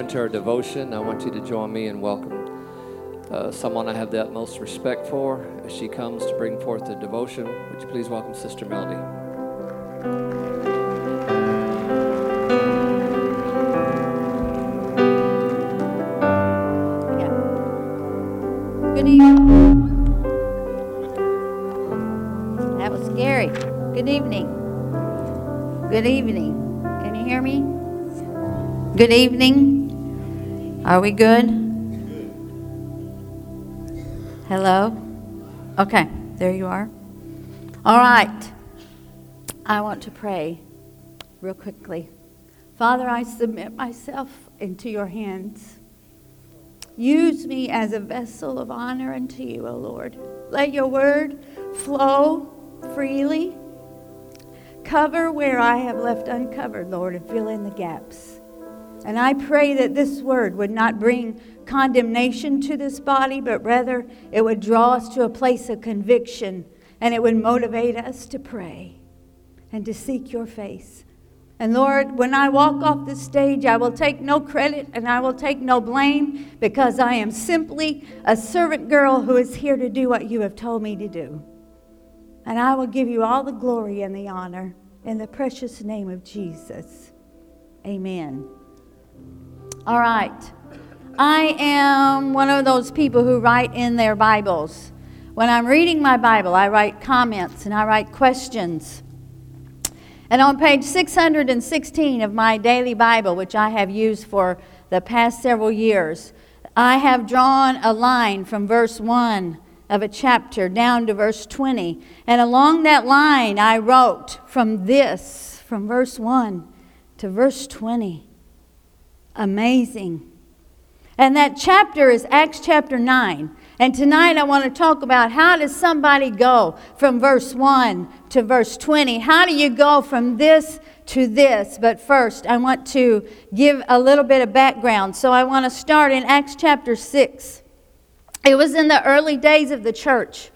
into our devotion, I want you to join me and welcome uh, someone I have the utmost respect for as she comes to bring forth the devotion. Would you please welcome Sister Melody? Good evening. That was scary. Good evening. Good evening. Can you hear me? Good evening. Are we good? Hello? Okay, there you are. All right. I want to pray real quickly. Father, I submit myself into your hands. Use me as a vessel of honor unto you, O Lord. Let your word flow freely. Cover where I have left uncovered, Lord, and fill in the gaps. And I pray that this word would not bring condemnation to this body, but rather it would draw us to a place of conviction and it would motivate us to pray and to seek your face. And Lord, when I walk off the stage, I will take no credit and I will take no blame because I am simply a servant girl who is here to do what you have told me to do. And I will give you all the glory and the honor in the precious name of Jesus. Amen. All right. I am one of those people who write in their Bibles. When I'm reading my Bible, I write comments and I write questions. And on page 616 of my daily Bible, which I have used for the past several years, I have drawn a line from verse 1 of a chapter down to verse 20. And along that line, I wrote from this, from verse 1 to verse 20. Amazing. And that chapter is Acts chapter 9. And tonight I want to talk about how does somebody go from verse 1 to verse 20? How do you go from this to this? But first, I want to give a little bit of background. So I want to start in Acts chapter 6. It was in the early days of the church.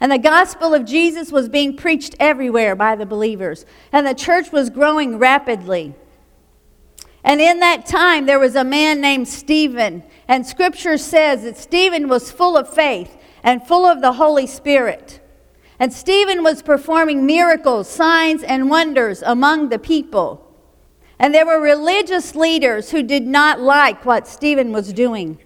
And the gospel of Jesus was being preached everywhere by the believers. And the church was growing rapidly. And in that time, there was a man named Stephen. And scripture says that Stephen was full of faith and full of the Holy Spirit. And Stephen was performing miracles, signs, and wonders among the people. And there were religious leaders who did not like what Stephen was doing.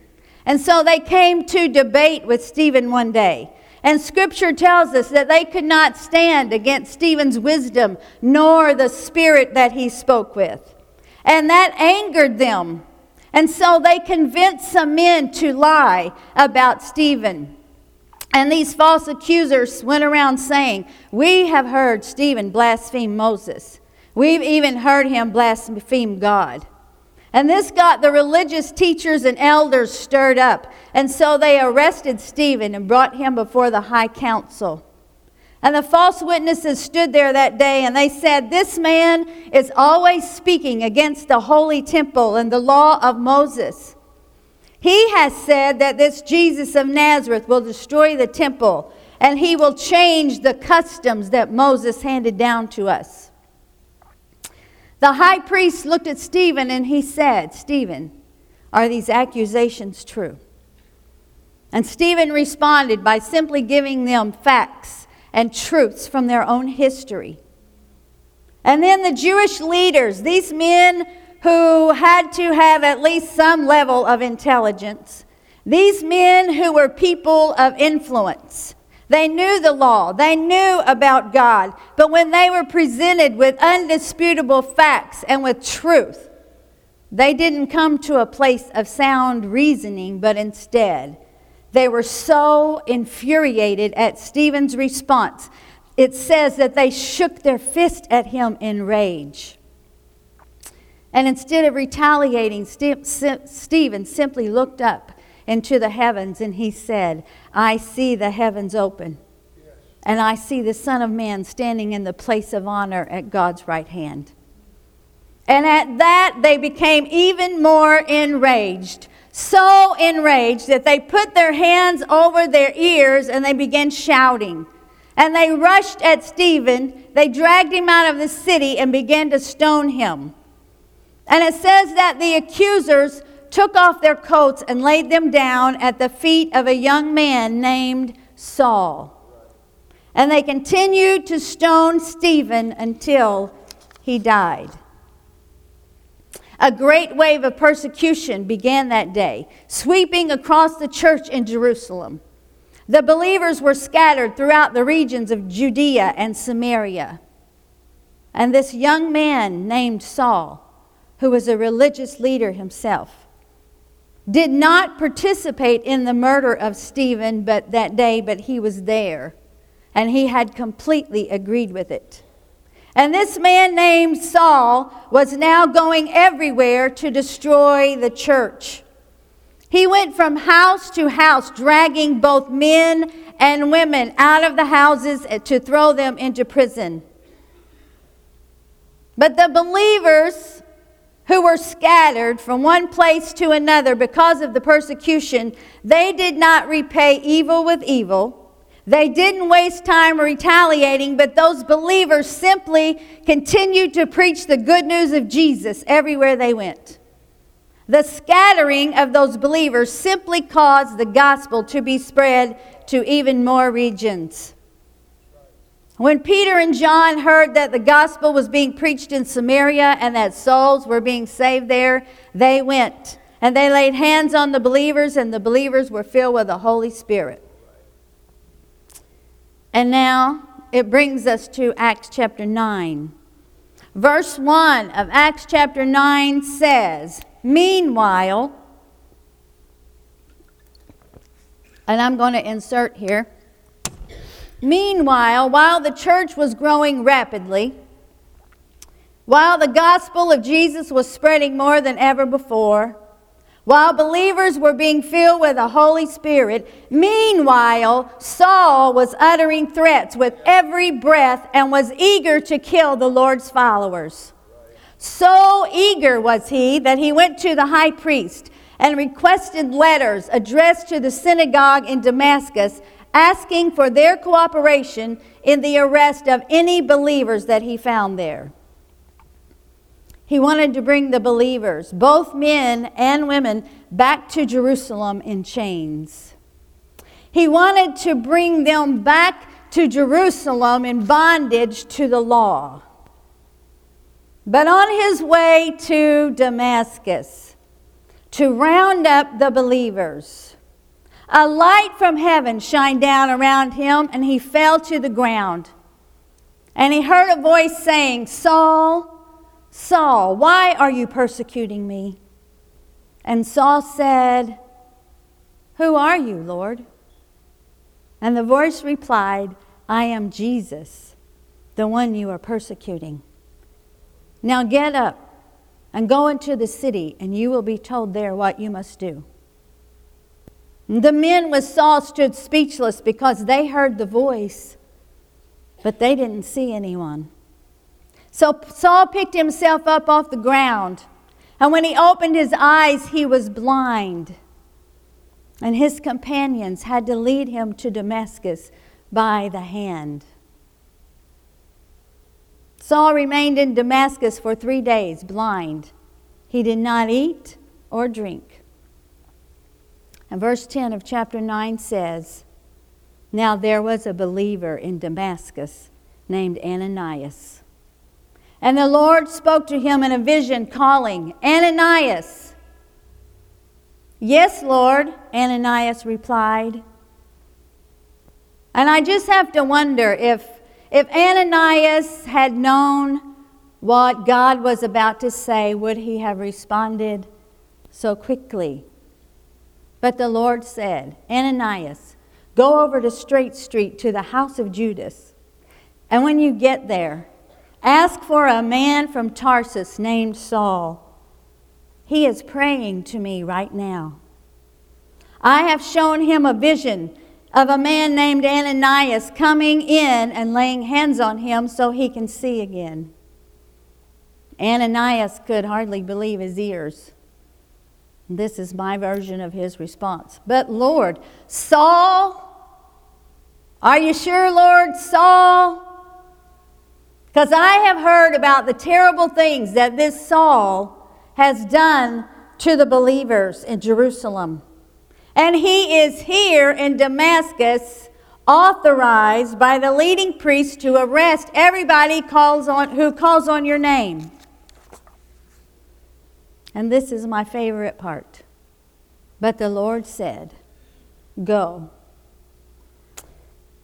And so they came to debate with Stephen one day. And scripture tells us that they could not stand against Stephen's wisdom nor the spirit that he spoke with. And that angered them. And so they convinced some men to lie about Stephen. And these false accusers went around saying, We have heard Stephen blaspheme Moses. We've even heard him blaspheme God. And this got the religious teachers and elders stirred up. And so they arrested Stephen and brought him before the high council. And the false witnesses stood there that day and they said, This man is always speaking against the holy temple and the law of Moses. He has said that this Jesus of Nazareth will destroy the temple and he will change the customs that Moses handed down to us. The high priest looked at Stephen and he said, Stephen, are these accusations true? And Stephen responded by simply giving them facts and truths from their own history. And then the Jewish leaders, these men who had to have at least some level of intelligence, these men who were people of influence, they knew the law, they knew about God, but when they were presented with undisputable facts and with truth, they didn't come to a place of sound reasoning, but instead, they were so infuriated at Stephen's response. It says that they shook their fist at him in rage. And instead of retaliating, Stephen simply looked up into the heavens and he said, I see the heavens open. And I see the Son of Man standing in the place of honor at God's right hand. And at that, they became even more enraged so enraged that they put their hands over their ears and they began shouting. And they rushed at Stephen, they dragged him out of the city and began to stone him. And it says that the accusers took off their coats and laid them down at the feet of a young man named Saul. And they continued to stone Stephen until he died. A great wave of persecution began that day, sweeping across the church in Jerusalem. The believers were scattered throughout the regions of Judea and Samaria. And this young man named Saul, who was a religious leader himself, did not participate in the murder of Stephen but that day, but he was there, and he had completely agreed with it. And this man named Saul was now going everywhere to destroy the church. He went from house to house, dragging both men and women out of the houses to throw them into prison. But the believers who were scattered from one place to another because of the persecution, they did not repay evil with evil. They didn't waste time retaliating, but those believers simply continued to preach the good news of Jesus everywhere they went. The scattering of those believers simply caused the gospel to be spread to even more regions. When Peter and John heard that the gospel was being preached in Samaria and that souls were being saved there, they went and they laid hands on the believers, and the believers were filled with the Holy Spirit. And now it brings us to Acts chapter 9. Verse 1 of Acts chapter 9 says, Meanwhile, and I'm going to insert here. Meanwhile, while the church was growing rapidly, while the gospel of Jesus was spreading more than ever before, while believers were being filled with the Holy Spirit, meanwhile, Saul was uttering threats with every breath and was eager to kill the Lord's followers. So eager was he that he went to the high priest and requested letters addressed to the synagogue in Damascus asking for their cooperation in the arrest of any believers that he found there. He wanted to bring the believers, both men and women, back to Jerusalem in chains. He wanted to bring them back to Jerusalem in bondage to the law. But on his way to Damascus, to round up the believers, a light from heaven shined down around him, and he fell to the ground. And he heard a voice saying, Saul, Saul, why are you persecuting me? And Saul said, Who are you, Lord? And the voice replied, I am Jesus, the one you are persecuting. Now get up and go into the city, and you will be told there what you must do. The men with Saul stood speechless because they heard the voice, but they didn't see anyone. So Saul picked himself up off the ground, and when he opened his eyes, he was blind. And his companions had to lead him to Damascus by the hand. Saul remained in Damascus for three days, blind. He did not eat or drink. And verse 10 of chapter 9 says, Now there was a believer in Damascus named Ananias. And the Lord spoke to him in a vision, calling, Ananias. Yes, Lord, Ananias replied. And I just have to wonder if, if Ananias had known what God was about to say, would he have responded so quickly? But the Lord said, Ananias, go over to Straight Street to the house of Judas. And when you get there, ask for a man from Tarsus named Saul. He is praying to me right now. I have shown him a vision of a man named Ananias coming in and laying hands on him so he can see again. Ananias could hardly believe his ears. This is my version of his response. But Lord, Saul, are you sure, Lord, Saul? Because I have heard about the terrible things that this Saul has done to the believers in Jerusalem. And he is here in Damascus, authorized by the leading priest to arrest everybody calls on, who calls on your name. And this is my favorite part. But the Lord said, Go.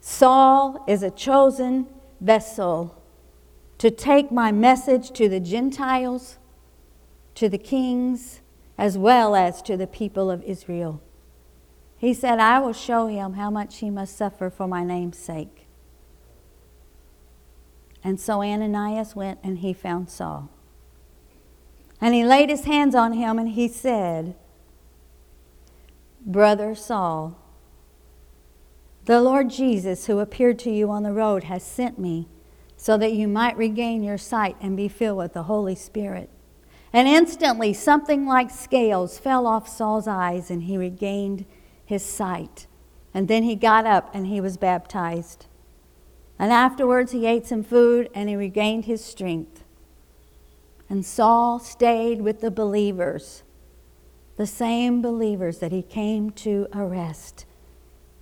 Saul is a chosen vessel to take my message to the Gentiles, to the kings, as well as to the people of Israel. He said, I will show him how much he must suffer for my name's sake. And so Ananias went and he found Saul. And he laid his hands on him and he said, Brother Saul, the Lord Jesus, who appeared to you on the road, has sent me so that you might regain your sight and be filled with the Holy Spirit. And instantly something like scales fell off Saul's eyes, and he regained his sight. And then he got up and he was baptized. And afterwards he ate some food and he regained his strength. And Saul stayed with the believers, the same believers that he came to arrest.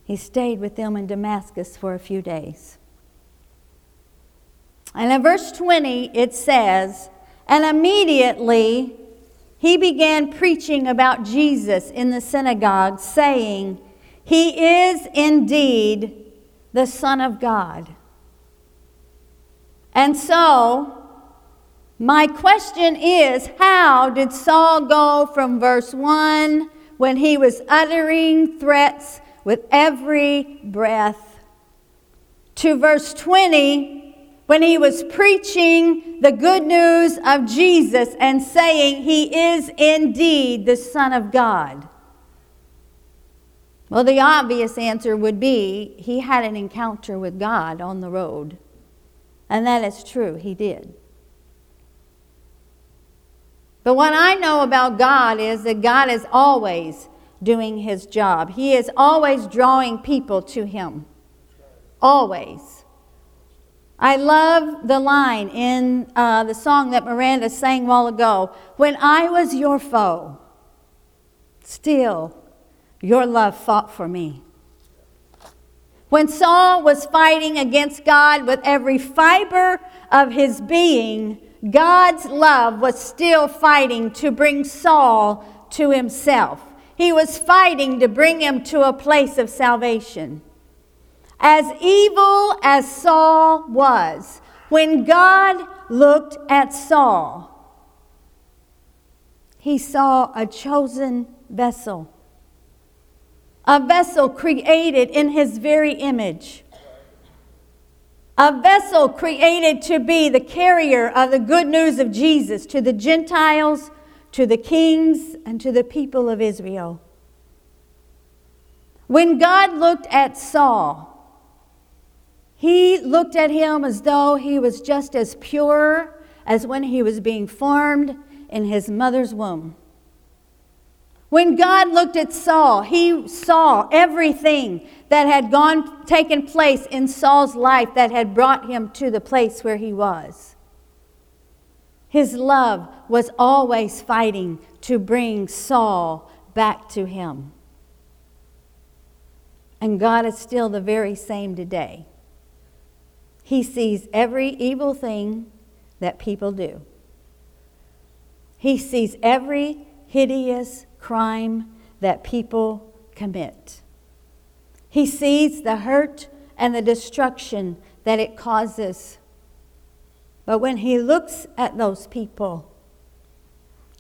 He stayed with them in Damascus for a few days. And in verse 20, it says, and immediately he began preaching about Jesus in the synagogue, saying, He is indeed the Son of God. And so, my question is how did Saul go from verse 1 when he was uttering threats with every breath to verse 20 when he was preaching the good news of Jesus and saying he is indeed the Son of God? Well, the obvious answer would be he had an encounter with God on the road. And that is true, he did. But what I know about God is that God is always doing his job, he is always drawing people to him. Always. I love the line in uh, the song that Miranda sang while ago When I was your foe, still your love fought for me. When Saul was fighting against God with every fiber of his being, God's love was still fighting to bring Saul to himself. He was fighting to bring him to a place of salvation. As evil as Saul was, when God looked at Saul, he saw a chosen vessel, a vessel created in his very image, a vessel created to be the carrier of the good news of Jesus to the Gentiles, to the kings, and to the people of Israel. When God looked at Saul, he looked at him as though he was just as pure as when he was being formed in his mother's womb. When God looked at Saul, he saw everything that had gone taken place in Saul's life that had brought him to the place where he was. His love was always fighting to bring Saul back to him. And God is still the very same today. He sees every evil thing that people do. He sees every hideous crime that people commit. He sees the hurt and the destruction that it causes. But when he looks at those people,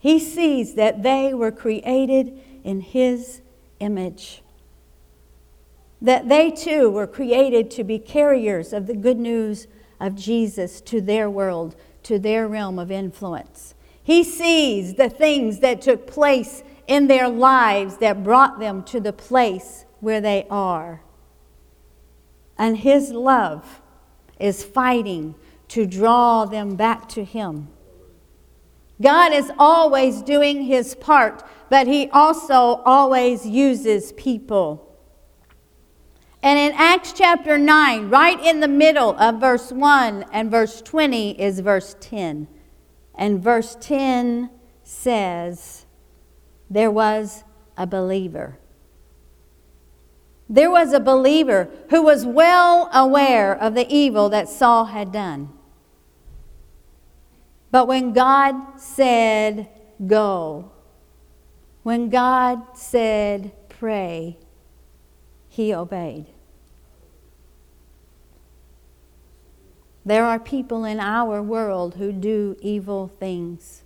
he sees that they were created in his image that they too were created to be carriers of the good news of Jesus to their world, to their realm of influence. He sees the things that took place in their lives that brought them to the place where they are. And His love is fighting to draw them back to Him. God is always doing His part, but He also always uses people. And in Acts chapter 9, right in the middle of verse 1 and verse 20 is verse 10. And verse 10 says, there was a believer. There was a believer who was well aware of the evil that Saul had done. But when God said, Go, when God said, Pray, he obeyed. There are people in our world who do evil things.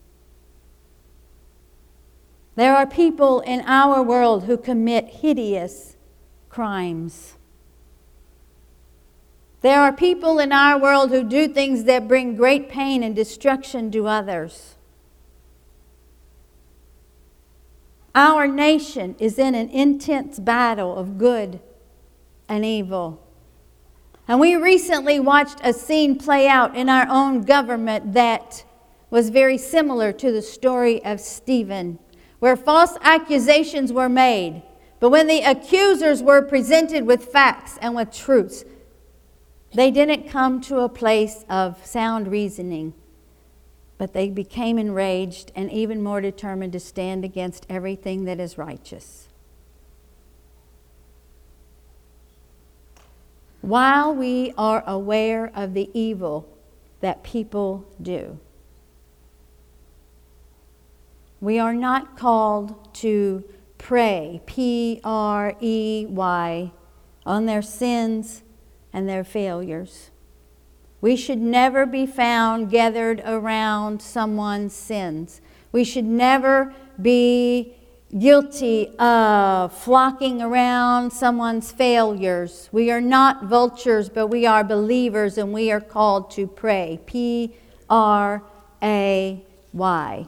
There are people in our world who commit hideous crimes. There are people in our world who do things that bring great pain and destruction to others. Our nation is in an intense battle of good and evil. And we recently watched a scene play out in our own government that was very similar to the story of Stephen, where false accusations were made. But when the accusers were presented with facts and with truths, they didn't come to a place of sound reasoning, but they became enraged and even more determined to stand against everything that is righteous. While we are aware of the evil that people do. We are not called to pray, P R E Y, on their sins and their failures. We should never be found gathered around someone's sins. We should never be guilty of flocking around someone's failures. We are not vultures, but we are believers and we are called to pray. P R A Y.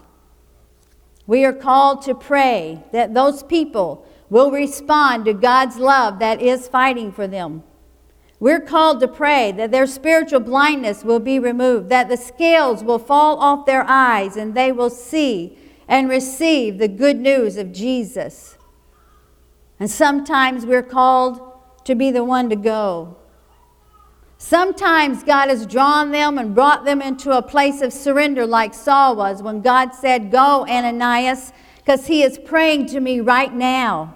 We are called to pray that those people will respond to God's love that is fighting for them. We're called to pray that their spiritual blindness will be removed, that the scales will fall off their eyes and they will see and receive the good news of Jesus. And sometimes we're called to be the one to go. Sometimes God has drawn them and brought them into a place of surrender, like Saul was when God said, Go, Ananias, because he is praying to me right now.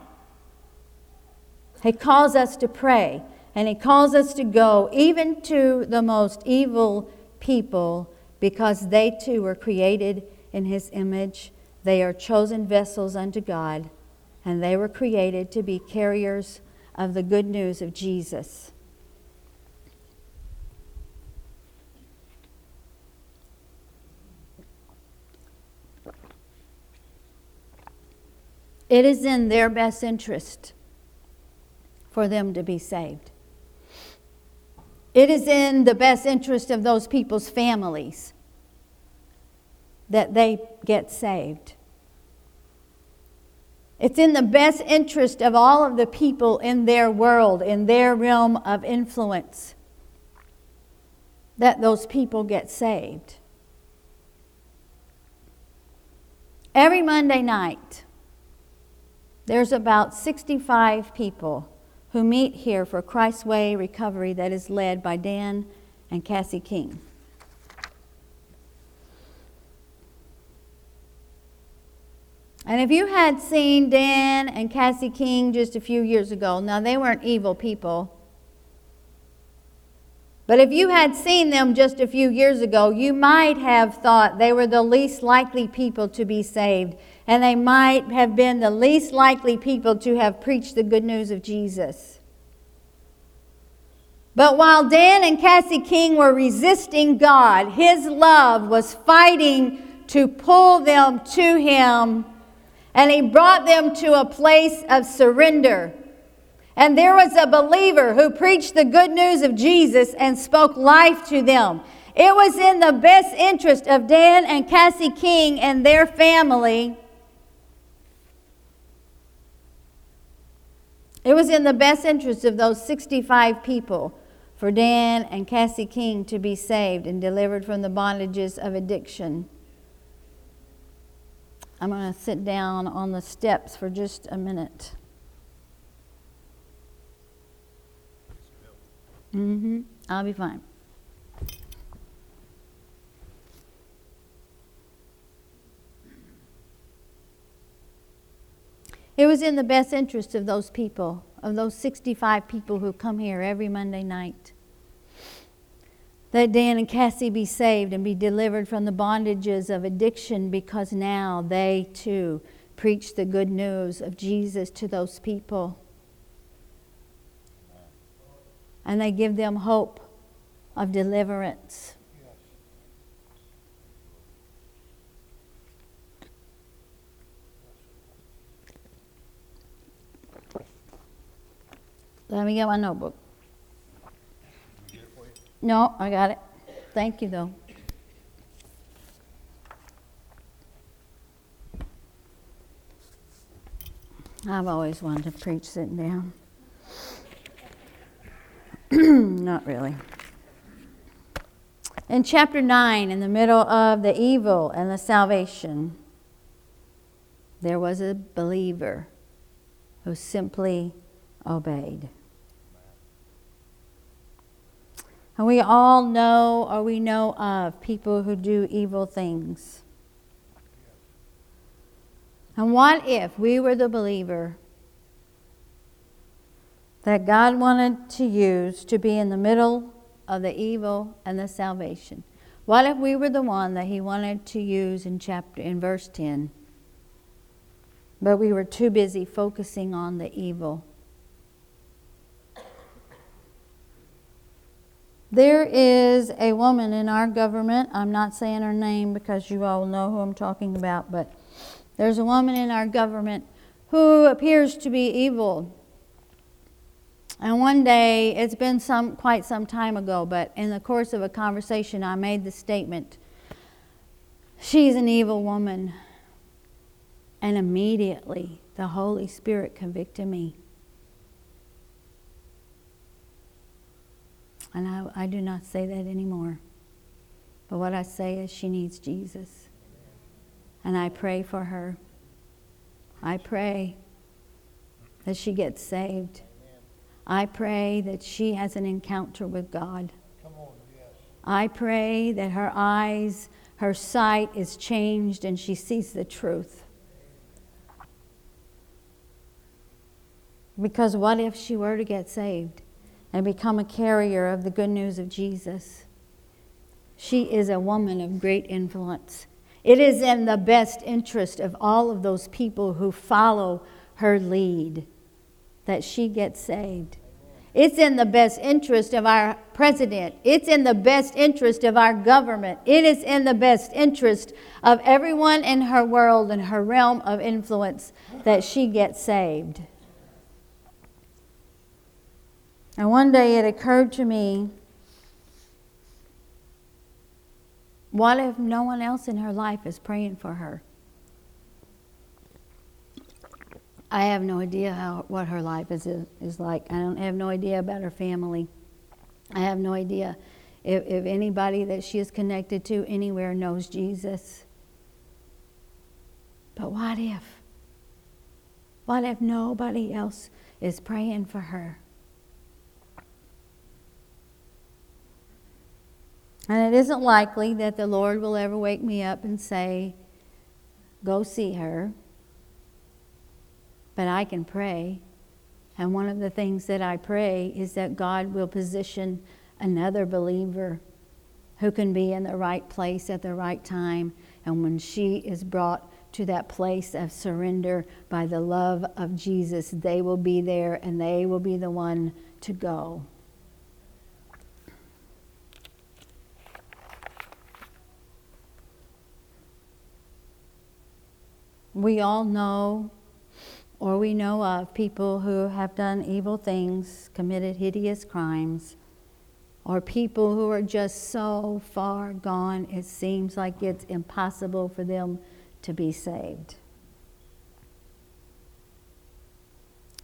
He calls us to pray, and he calls us to go, even to the most evil people, because they too were created in his image they are chosen vessels unto God, and they were created to be carriers of the good news of Jesus. It is in their best interest for them to be saved. It is in the best interest of those people's families that they get saved. It's in the best interest of all of the people in their world, in their realm of influence, that those people get saved. Every Monday night, there's about 65 people who meet here for Christ's Way Recovery that is led by Dan and Cassie King. And if you had seen Dan and Cassie King just a few years ago, now they weren't evil people. But if you had seen them just a few years ago, you might have thought they were the least likely people to be saved. And they might have been the least likely people to have preached the good news of Jesus. But while Dan and Cassie King were resisting God, His love was fighting to pull them to Him and he brought them to a place of surrender. And there was a believer who preached the good news of Jesus and spoke life to them. It was in the best interest of Dan and Cassie King and their family. It was in the best interest of those 65 people for Dan and Cassie King to be saved and delivered from the bondages of addiction. I'm going to sit down on the steps for just a minute. Mm-hmm. I'll be fine. It was in the best interest of those people, of those 65 people who come here every Monday night. That Dan and Cassie be saved and be delivered from the bondages of addiction because now they too preach the good news of Jesus to those people. And they give them hope of deliverance. Let me get my notebook. No, I got it. Thank you, though. I've always wanted to preach sitting down. Not really. In chapter 9, in the middle of the evil and the salvation, there was a believer who simply obeyed. And we all know or we know of people who do evil things. And what if we were the believer that God wanted to use to be in the middle of the evil and the salvation? What if we were the one that he wanted to use in chapter in verse 10? But we were too busy focusing on the evil There is a woman in our government. I'm not saying her name because you all know who I'm talking about, but there's a woman in our government who appears to be evil. And one day, it's been some quite some time ago, but in the course of a conversation, I made the statement, "She's an evil woman." And immediately, the Holy Spirit convicted me. And I, I do not say that anymore. But what I say is she needs Jesus. And I pray for her. I pray that she gets saved. I pray that she has an encounter with God. I pray that her eyes, her sight is changed and she sees the truth. Because what if she were to get saved? And become a carrier of the good news of Jesus. She is a woman of great influence. It is in the best interest of all of those people who follow her lead that she gets saved. It's in the best interest of our president. It's in the best interest of our government. It is in the best interest of everyone in her world and her realm of influence that she gets saved. And one day it occurred to me what if no one else in her life is praying for her? I have no idea how, what her life is, is like. I don't have no idea about her family. I have no idea if, if anybody that she is connected to anywhere knows Jesus. But what if? What if nobody else is praying for her? And it isn't likely that the Lord will ever wake me up and say, Go see her. But I can pray. And one of the things that I pray is that God will position another believer who can be in the right place at the right time. And when she is brought to that place of surrender by the love of Jesus, they will be there and they will be the one to go. We all know or we know of people who have done evil things, committed hideous crimes, or people who are just so far gone it seems like it's impossible for them to be saved.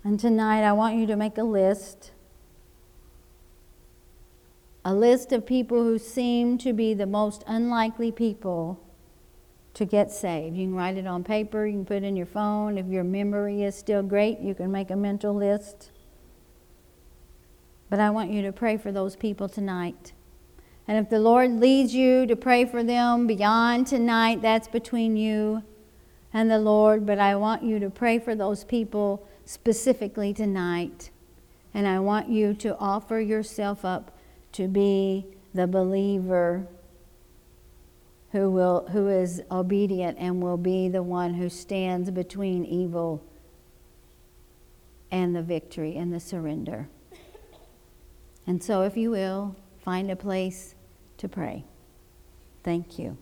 And tonight I want you to make a list. A list of people who seem to be the most unlikely people to get saved. You can write it on paper, you can put it in your phone. If your memory is still great, you can make a mental list. But I want you to pray for those people tonight. And if the Lord leads you to pray for them beyond tonight, that's between you and the Lord, but I want you to pray for those people specifically tonight. And I want you to offer yourself up to be the believer who, will, who is obedient and will be the one who stands between evil and the victory and the surrender. And so, if you will, find a place to pray. Thank you.